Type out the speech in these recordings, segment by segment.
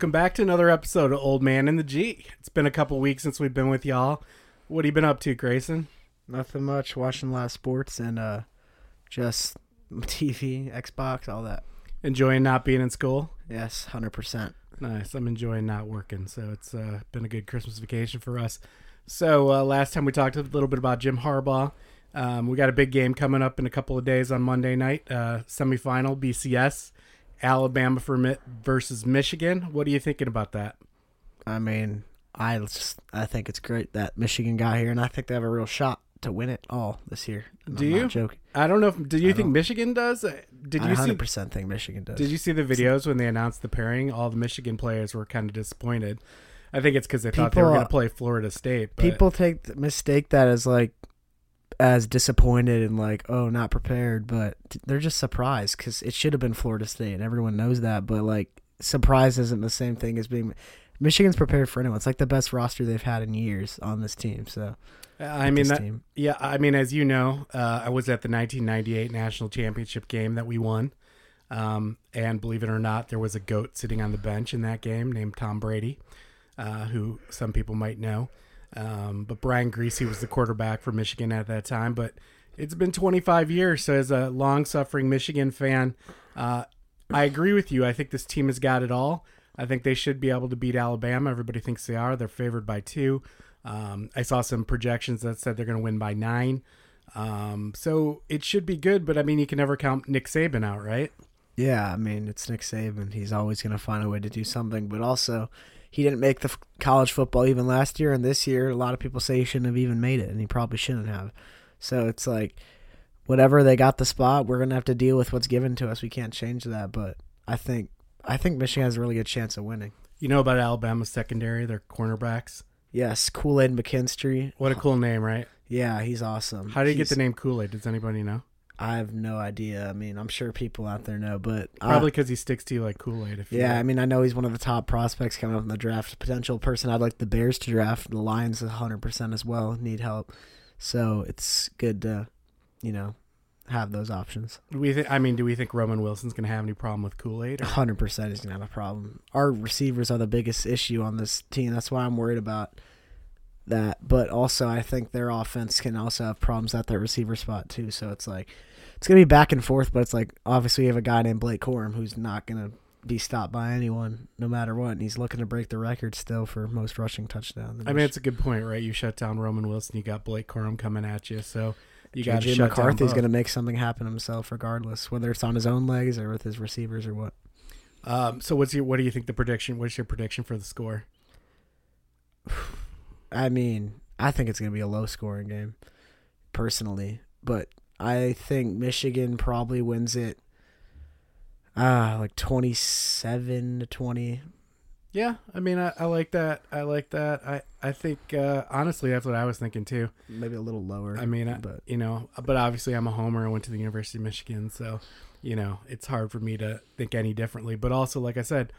Welcome back to another episode of Old Man and the G. It's been a couple weeks since we've been with y'all. What have you been up to, Grayson? Nothing much. Watching a lot of sports and uh, just TV, Xbox, all that. Enjoying not being in school? Yes, hundred percent. Nice. I'm enjoying not working, so it's uh, been a good Christmas vacation for us. So uh, last time we talked a little bit about Jim Harbaugh. Um, we got a big game coming up in a couple of days on Monday night, uh, semifinal BCS, Alabama for versus Michigan. What are you thinking about that? I mean, I just I think it's great that Michigan got here, and I think they have a real shot to win it all this year. Do I'm you? Joking. I don't know. If, do you I think Michigan does? Uh, Did you see? hundred percent think Michigan does. Did you see the videos when they announced the pairing? All the Michigan players were kind of disappointed. I think it's because they thought they were going to play Florida State. But People take mistake that as like as disappointed and like oh not prepared, but they're just surprised because it should have been Florida State, and everyone knows that. But like surprise isn't the same thing as being. Michigan's prepared for anyone. It's like the best roster they've had in years on this team. So I mean, that, yeah, I mean, as you know, uh, I was at the 1998 national championship game that we won. Um, and believe it or not, there was a goat sitting on the bench in that game named Tom Brady, uh, who some people might know. Um, but Brian Griese was the quarterback for Michigan at that time. But it's been 25 years. So, as a long suffering Michigan fan, uh, I agree with you. I think this team has got it all. I think they should be able to beat Alabama. Everybody thinks they are. They're favored by two. Um, I saw some projections that said they're going to win by nine. Um, so it should be good, but I mean, you can never count Nick Saban out, right? Yeah, I mean, it's Nick Saban. He's always going to find a way to do something, but also he didn't make the f- college football even last year and this year. A lot of people say he shouldn't have even made it, and he probably shouldn't have. So it's like whatever they got the spot, we're going to have to deal with what's given to us. We can't change that, but I think I think Michigan has a really good chance of winning. You know about Alabama's secondary, their cornerbacks. Yes, Kool Aid McKinstry. What a cool name, right? Yeah, he's awesome. How did you get the name Kool Aid? Does anybody know? I have no idea. I mean, I'm sure people out there know, but I- Probably because he sticks to you like Kool Aid. Yeah, I mean, I know he's one of the top prospects coming up in the draft. Potential person I'd like the Bears to draft. The Lions, hundred percent as well, need help. So it's good to, you know, have those options. do we think? I mean, do we think Roman Wilson's going to have any problem with Kool Aid? hundred percent is gonna have a problem. Our receivers are the biggest issue on this team. That's why I'm worried about that. But also, I think their offense can also have problems at their receiver spot too. So it's like it's gonna be back and forth. But it's like obviously you have a guy named Blake Corum who's not gonna be stopped by anyone no matter what. And he's looking to break the record still for most rushing touchdowns. I mean, it's a good point, right? You shut down Roman Wilson, you got Blake Corum coming at you, so you got to JJ shut McCarthy's gonna make something happen himself regardless, whether it's on his own legs or with his receivers or what. Um, so what's your? What do you think the prediction? What's your prediction for the score? I mean, I think it's going to be a low scoring game, personally. But I think Michigan probably wins it uh, like 27 to 20. Yeah, I mean, I, I like that. I like that. I I think uh, honestly, that's what I was thinking too. Maybe a little lower. I mean, I, but you know, but obviously, I'm a homer. I went to the University of Michigan, so you know, it's hard for me to think any differently. But also, like I said,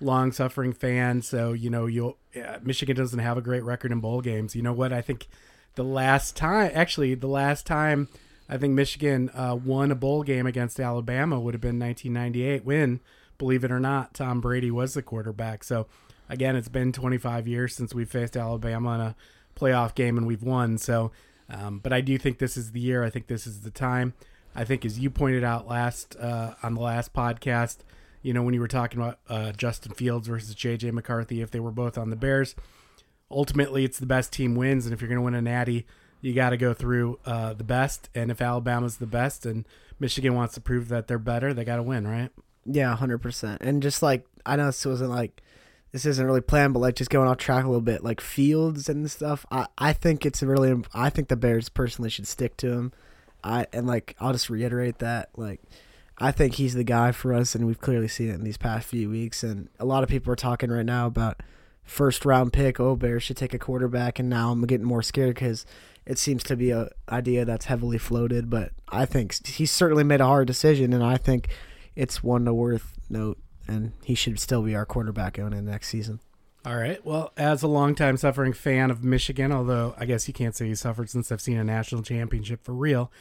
long suffering fan. So you know, you'll Michigan doesn't have a great record in bowl games. You know what? I think the last time, actually, the last time I think Michigan uh, won a bowl game against Alabama would have been 1998 when, believe it or not, Tom Brady was the quarterback. So again, it's been 25 years since we faced Alabama in a playoff game and we've won. So, um, but I do think this is the year. I think this is the time. I think, as you pointed out last uh, on the last podcast, you know, when you were talking about uh, Justin Fields versus JJ McCarthy, if they were both on the Bears, ultimately it's the best team wins. And if you're going to win a natty, you got to go through uh, the best. And if Alabama's the best and Michigan wants to prove that they're better, they got to win, right? yeah, 100%. And just like, I know this wasn't like, this isn't really planned, but like just going off track a little bit, like Fields and stuff. I, I think it's really, I think the Bears personally should stick to him. I and like I'll just reiterate that like I think he's the guy for us, and we've clearly seen it in these past few weeks. And a lot of people are talking right now about first round pick. Oh, Bears should take a quarterback, and now I'm getting more scared because it seems to be a idea that's heavily floated. But I think he's certainly made a hard decision, and I think it's one to worth note. And he should still be our quarterback going in next season. All right. Well, as a longtime suffering fan of Michigan, although I guess you can't say he suffered since I've seen a national championship for real,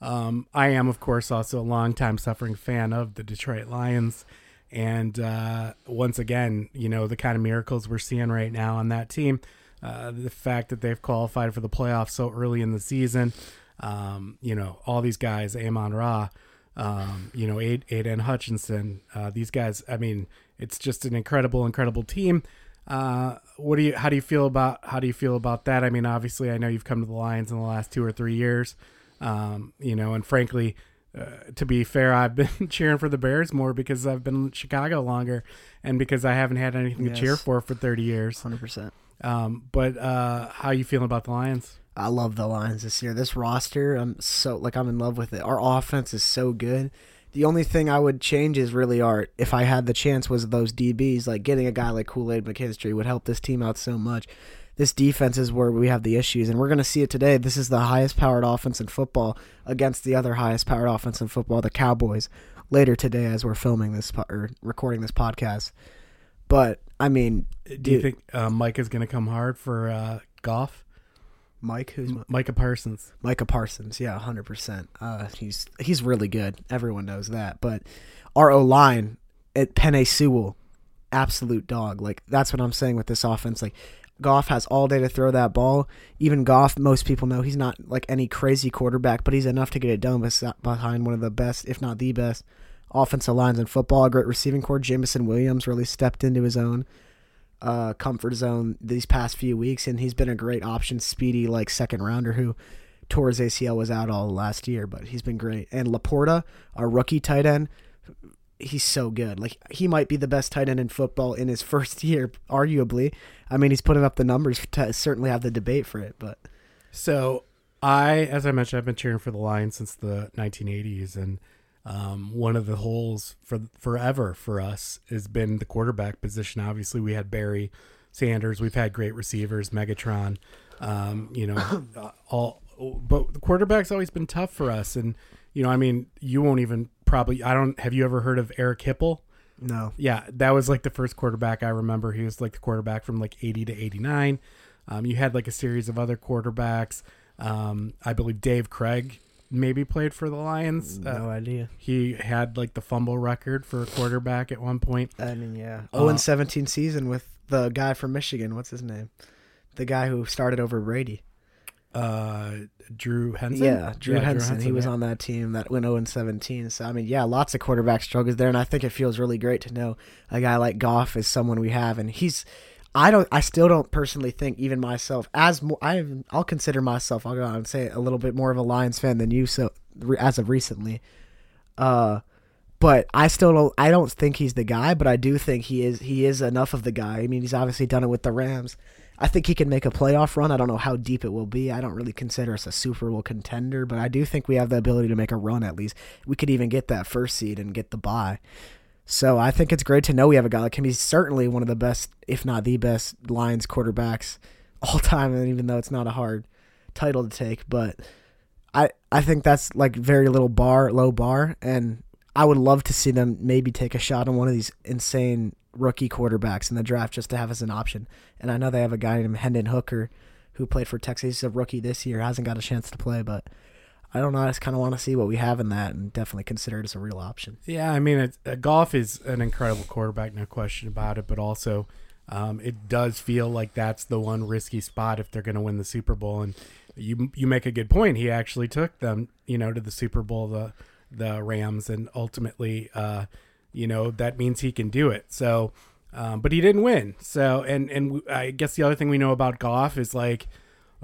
um, I am, of course, also a longtime suffering fan of the Detroit Lions. And uh, once again, you know, the kind of miracles we're seeing right now on that team, uh, the fact that they've qualified for the playoffs so early in the season, um, you know, all these guys, Amon Ra, um, you know, Aidan Hutchinson, uh, these guys, I mean, it's just an incredible, incredible team. Uh, what do you, how do you feel about, how do you feel about that? I mean, obviously I know you've come to the Lions in the last two or three years, um, you know, and frankly, uh, to be fair, I've been cheering for the Bears more because I've been in Chicago longer, and because I haven't had anything yes. to cheer for for thirty years. Hundred percent. Um, but uh, how you feeling about the Lions? I love the Lions this year. This roster, I'm so like I'm in love with it. Our offense is so good. The only thing I would change is really art. If I had the chance, was those DBs. Like getting a guy like Kool Aid McKinstry would help this team out so much this defense is where we have the issues, and we're going to see it today. This is the highest powered offense in football against the other highest powered offense in football, the Cowboys. Later today, as we're filming this po- or recording this podcast, but I mean, do you think uh, Mike is going to come hard for uh, Goff? Mike, who's Micah Parsons? Micah Parsons, yeah, hundred uh, percent. He's he's really good. Everyone knows that. But our O line at Penei Sewell, absolute dog. Like that's what I'm saying with this offense. Like Goff has all day to throw that ball. Even Goff, most people know he's not like any crazy quarterback, but he's enough to get it done behind one of the best, if not the best, offensive lines in football. A great receiving core. Jameson Williams really stepped into his own uh, comfort zone these past few weeks, and he's been a great option, speedy like second rounder who tore his ACL was out all last year, but he's been great. And Laporta, our rookie tight end, he's so good. Like he might be the best tight end in football in his first year, arguably. I mean, he's putting up the numbers to certainly have the debate for it. But so I, as I mentioned, I've been cheering for the Lions since the 1980s, and um, one of the holes for forever for us has been the quarterback position. Obviously, we had Barry Sanders. We've had great receivers, Megatron. Um, you know, all, but the quarterback's always been tough for us, and you know, I mean, you won't even probably. I don't. Have you ever heard of Eric Hipple? No. Yeah, that was like the first quarterback I remember. He was like the quarterback from like 80 to 89. Um, you had like a series of other quarterbacks. Um, I believe Dave Krieg maybe played for the Lions. No uh, idea. He had like the fumble record for a quarterback at one point. I mean, yeah. Uh, 0 17 season with the guy from Michigan. What's his name? The guy who started over Brady uh, Drew Henson. Yeah, Drew, yeah, Henson. Drew Henson. He was yeah. on that team that went 0 and 17. So I mean, yeah, lots of quarterback struggles there, and I think it feels really great to know a guy like Goff is someone we have, and he's. I don't. I still don't personally think even myself as more. I I'll consider myself. I'll go out and say it, a little bit more of a Lions fan than you. So as of recently, uh, but I still don't. I don't think he's the guy, but I do think he is. He is enough of the guy. I mean, he's obviously done it with the Rams I think he can make a playoff run. I don't know how deep it will be. I don't really consider us a Super Bowl contender, but I do think we have the ability to make a run at least. We could even get that first seed and get the bye. So I think it's great to know we have a guy that can be certainly one of the best, if not the best, Lions quarterbacks all time. And even though it's not a hard title to take, but I I think that's like very little bar, low bar, and I would love to see them maybe take a shot on one of these insane rookie quarterbacks in the draft just to have as an option. And I know they have a guy named Hendon Hooker who played for Texas. He's a rookie this year, hasn't got a chance to play, but I don't know. I just kind of want to see what we have in that and definitely consider it as a real option. Yeah, I mean, it, uh, Goff is an incredible quarterback, no question about it, but also um, it does feel like that's the one risky spot if they're going to win the Super Bowl. And you you make a good point. He actually took them, you know, to the Super Bowl, the the Rams, and ultimately. Uh, you know that means he can do it. So, um, but he didn't win. So, and and I guess the other thing we know about Goff is like.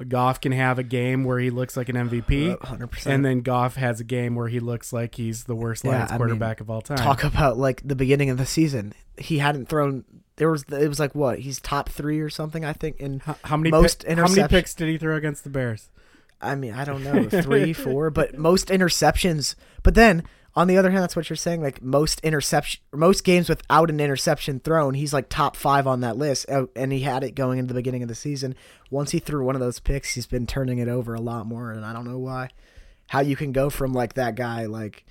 Goff can have a game where he looks like an MVP, 100%. and then Goff has a game where he looks like he's the worst yeah, Lions quarterback mean, of all time. Talk about like the beginning of the season. He hadn't thrown. There was it was like what he's top three or something. I think in how, how many most pi- how many picks did he throw against the Bears? I mean, I don't know, three, four, but most interceptions. But then on the other hand, that's what you're saying. Like most interception, most games without an interception thrown, he's like top five on that list. Uh, and he had it going into the beginning of the season. Once he threw one of those picks, he's been turning it over a lot more, and I don't know why. How you can go from like that guy, like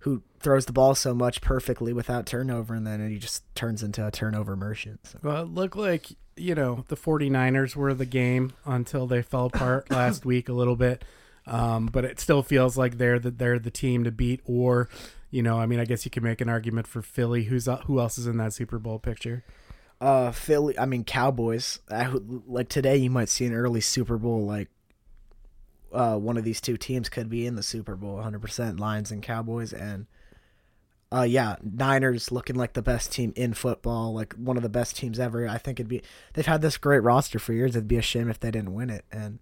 who throws the ball so much perfectly without turnover, and then he just turns into a turnover merchant. So. Well, it looked like you know the 49ers were the game until they fell apart last week a little bit. Um, but it still feels like they're the, they're the team to beat, or You know, I mean, I guess you could make an argument for Philly. Who's uh, who else is in that Super Bowl picture? Uh, Philly. I mean, Cowboys. I, like today, you might see an early Super Bowl. Like, uh, one of these two teams could be in the Super Bowl. 100 percent Lions and Cowboys, and uh, yeah, Niners looking like the best team in football. Like one of the best teams ever. I think it'd be. They've had this great roster for years. It'd be a shame if they didn't win it. And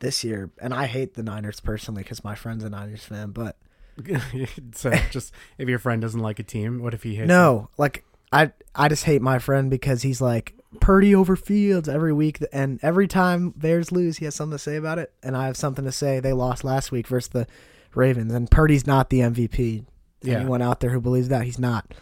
this year, and I hate the Niners personally because my friend's a Niners fan, but. so just if your friend doesn't like a team, what if he hates? No, like I I just hate my friend because he's like Purdy over Fields every week, and every time Bears lose, he has something to say about it, and I have something to say. They lost last week versus the Ravens, and Purdy's not the MVP. Yeah. Anyone out there who believes that he's not?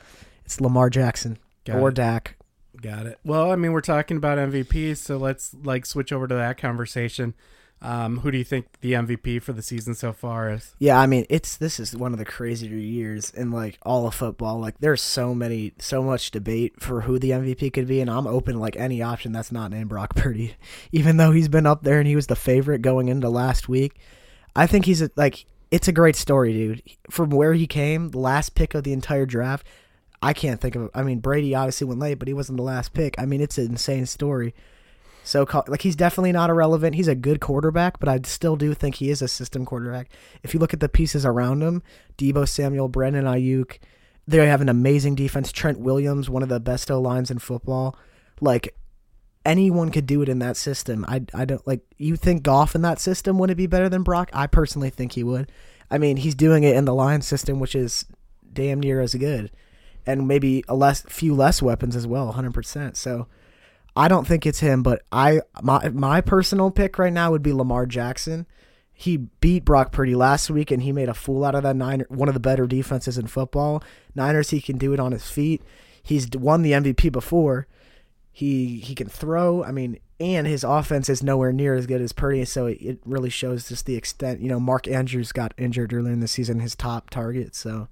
It's Lamar Jackson Got or it. Dak. Got it. Well, I mean, we're talking about MVPs, so let's like switch over to that conversation. Um, who do you think the MVP for the season so far is? Yeah, I mean, it's this is one of the crazier years in like all of football. Like, there's so many, so much debate for who the MVP could be, and I'm open to, like any option that's not named Brock Purdy, even though he's been up there and he was the favorite going into last week. I think he's a, like, it's a great story, dude. From where he came, the last pick of the entire draft. I can't think of. I mean, Brady obviously went late, but he wasn't the last pick. I mean, it's an insane story. So, like, he's definitely not irrelevant. He's a good quarterback, but I still do think he is a system quarterback. If you look at the pieces around him, Deebo Samuel, Brandon Aiyuk, they have an amazing defense. Trent Williams, one of the best O lines in football. Like, anyone could do it in that system. I, I don't like. You think Goff in that system would it be better than Brock? I personally think he would. I mean, he's doing it in the Lions system, which is damn near as good, and maybe a less, few less weapons as well, hundred percent. So. I don't think it's him, but I my my personal pick right now would be Lamar Jackson. He beat Brock Purdy last week, and he made a fool out of that nine one of the better defenses in football. Niners, he can do it on his feet. He's won the MVP before. He he can throw. I mean, and his offense is nowhere near as good as Purdy, so it, it really shows just the extent. You know, Mark Andrews got injured earlier in the season, his top target. So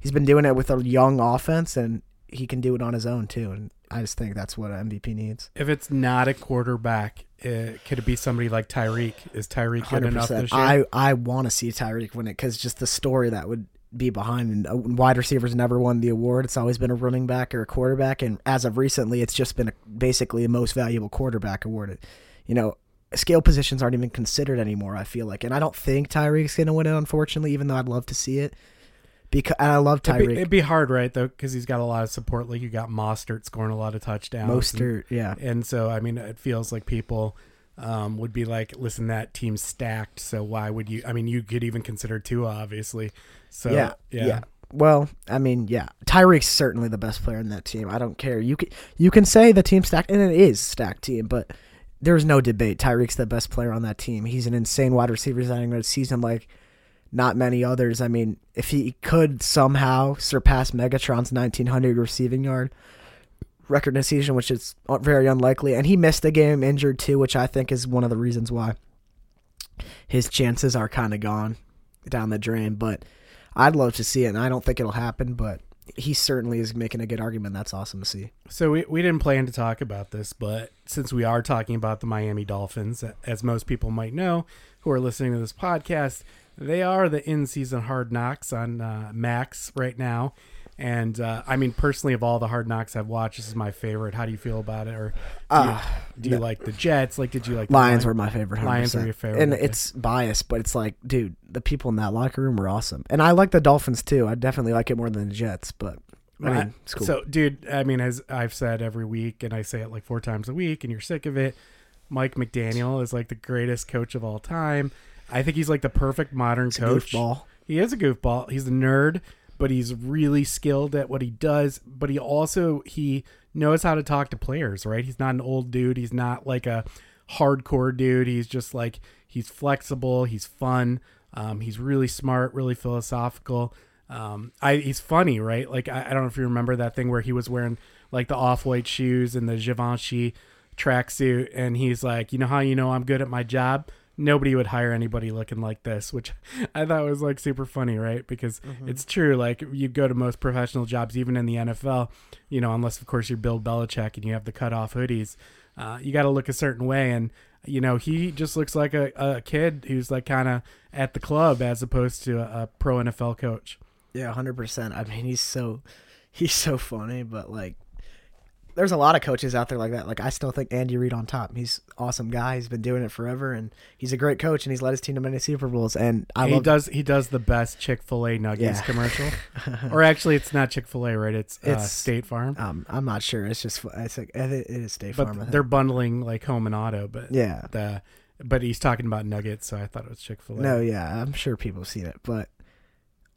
he's been doing it with a young offense, and he can do it on his own too. And I just think that's what an MVP needs. If it's not a quarterback, uh, could it be somebody like Tyreek? Is Tyreek good enough this year? I I want to see Tyreek win it because just the story that would be behind and uh, wide receivers never won the award. It's always been a running back or a quarterback, and as of recently, it's just been a, basically a most valuable quarterback awarded. You know, scale positions aren't even considered anymore. I feel like, and I don't think Tyreek's gonna win it. Unfortunately, even though I'd love to see it, because and I love It'd Tyreek. it'd be hard, right? Though, because he's got a lot of support. Like you got Mostert scoring a lot of touchdowns. and- Mostert, yeah. And so, I mean, it feels like people um, would be like, listen, that team's stacked. So why would you? I mean, you could even consider Tua, obviously. So, yeah, yeah, Well, I mean, yeah, Tyreek's certainly the best player in that team. I don't care. You can you can say the team's stacked, and it is stacked team, but there's no debate. Tyreek's the best player on that team. He's an insane wide receiver. Having a season like not many others. I mean, if he could somehow surpass Megatron's 1900 receiving yard record in a season, which is very unlikely, and he missed a game injured too, which I think is one of the reasons why his chances are kind of gone down the drain. But I'd love to see it, and I don't think it'll happen, but he certainly is making a good argument. That's awesome to see. So we, we didn't plan to talk about this, but since we are talking about the Miami Dolphins, as most people might know who are listening to this podcast, they are the in-season Hard Knocks on uh, Max right now. And uh, I mean, personally, of all the Hard Knocks I've watched, this is my favorite. How do you feel about it? Or do you, Uh, do you like the Jets? Like, did you like the Lions were my favorite. 100%. Lions were your favorite, and okay. it's biased, but it's like, dude, the people in that locker room were awesome, and I like the Dolphins too. I definitely like it more than the Jets, but I mean, it's cool. So, dude, I mean, as I've said every week, and I say it like four times a week, and you're sick of it. Mike McDaniel is like the greatest coach of all time. I think he's like the perfect modern It's coach. goofball. He is a goofball. He's a nerd, but he's really skilled at what he does. But he also he knows how to talk to players. Right? He's not an old dude. He's not like a hardcore dude. He's just like he's flexible. He's fun. Um, he's really smart. Really philosophical. Um, I he's funny, right? Like I, I don't know if you remember that thing where he was wearing like the off white shoes and the Givenchy tracksuit, and he's like, you know how you know I'm good at my job? Nobody would hire anybody looking like this, which I thought was like super funny, right? Because it's true. Like you go to most professional jobs, even in the NFL, you know, unless of course you're Bill Belichick and you have the cut off hoodies, uh, you got to look a certain way. And you know, he just looks like a, a kid who's like kind of at the club as opposed to a, a pro NFL coach. Yeah, hundred percent. I mean, he's so he's so funny, but like, there's a lot of coaches out there like that. Like, I still think Andy Reid on top. He's an awesome guy. He's been doing it forever, and he's a great coach, and he's led his team to many Super Bowls. And I he love does he does the best Chick Fil A Nuggets Yeah. commercial, or actually, it's not Chick Fil A, right? It's, uh, It's- State Farm, Um, I'm not sure. It's just it's like it is State Farm. But think. they're bundling like home and auto. But yeah. the but he's talking about Nuggets, so I thought it was Chick Fil A. No, yeah, I'm sure people have seen it, but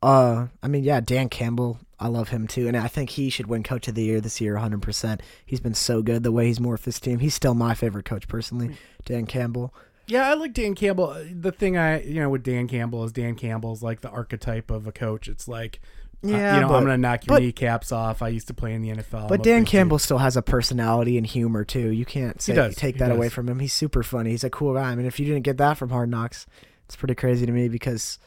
uh, I mean, yeah, Dan Campbell, I love him too, and I think he should win Coach of the Year this year, 100. percent He's been so good the way he's morphed his team. He's still my favorite coach personally, Dan Campbell. Yeah, I like Dan Campbell. The thing I you know with Dan Campbell is Dan Campbell's like the archetype of a coach. It's like, uh, Yeah, you know, but, I'm gonna knock your but- kneecaps off. I used to play in the NFL. But Dan big dude. Campbell still has a personality and humor too. You can't say does, take he that away from him. He's super funny. He's a cool guy. I mean, if you didn't get that from Hard Knocks, it's pretty crazy to me because.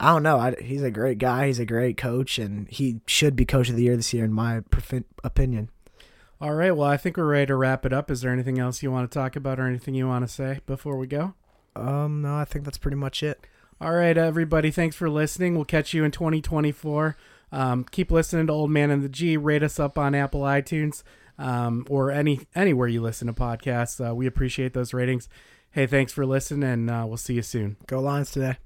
I don't know. I, he's a great guy. He's a great coach, and he should be coach of the year this year, in my profi- opinion. All right, well, I think we're ready to wrap it up. Is there anything else you want to talk about or anything you want to say before we go? Um, no, I think that's pretty much it. All right, everybody. Thanks for listening. We'll catch you in 2024. Um, keep listening to Old Man and the G. Rate us up on Apple iTunes um, or any anywhere you listen to podcasts. Uh, we appreciate those ratings. Hey, thanks for listening, and uh, we'll see you soon. Go Lions today.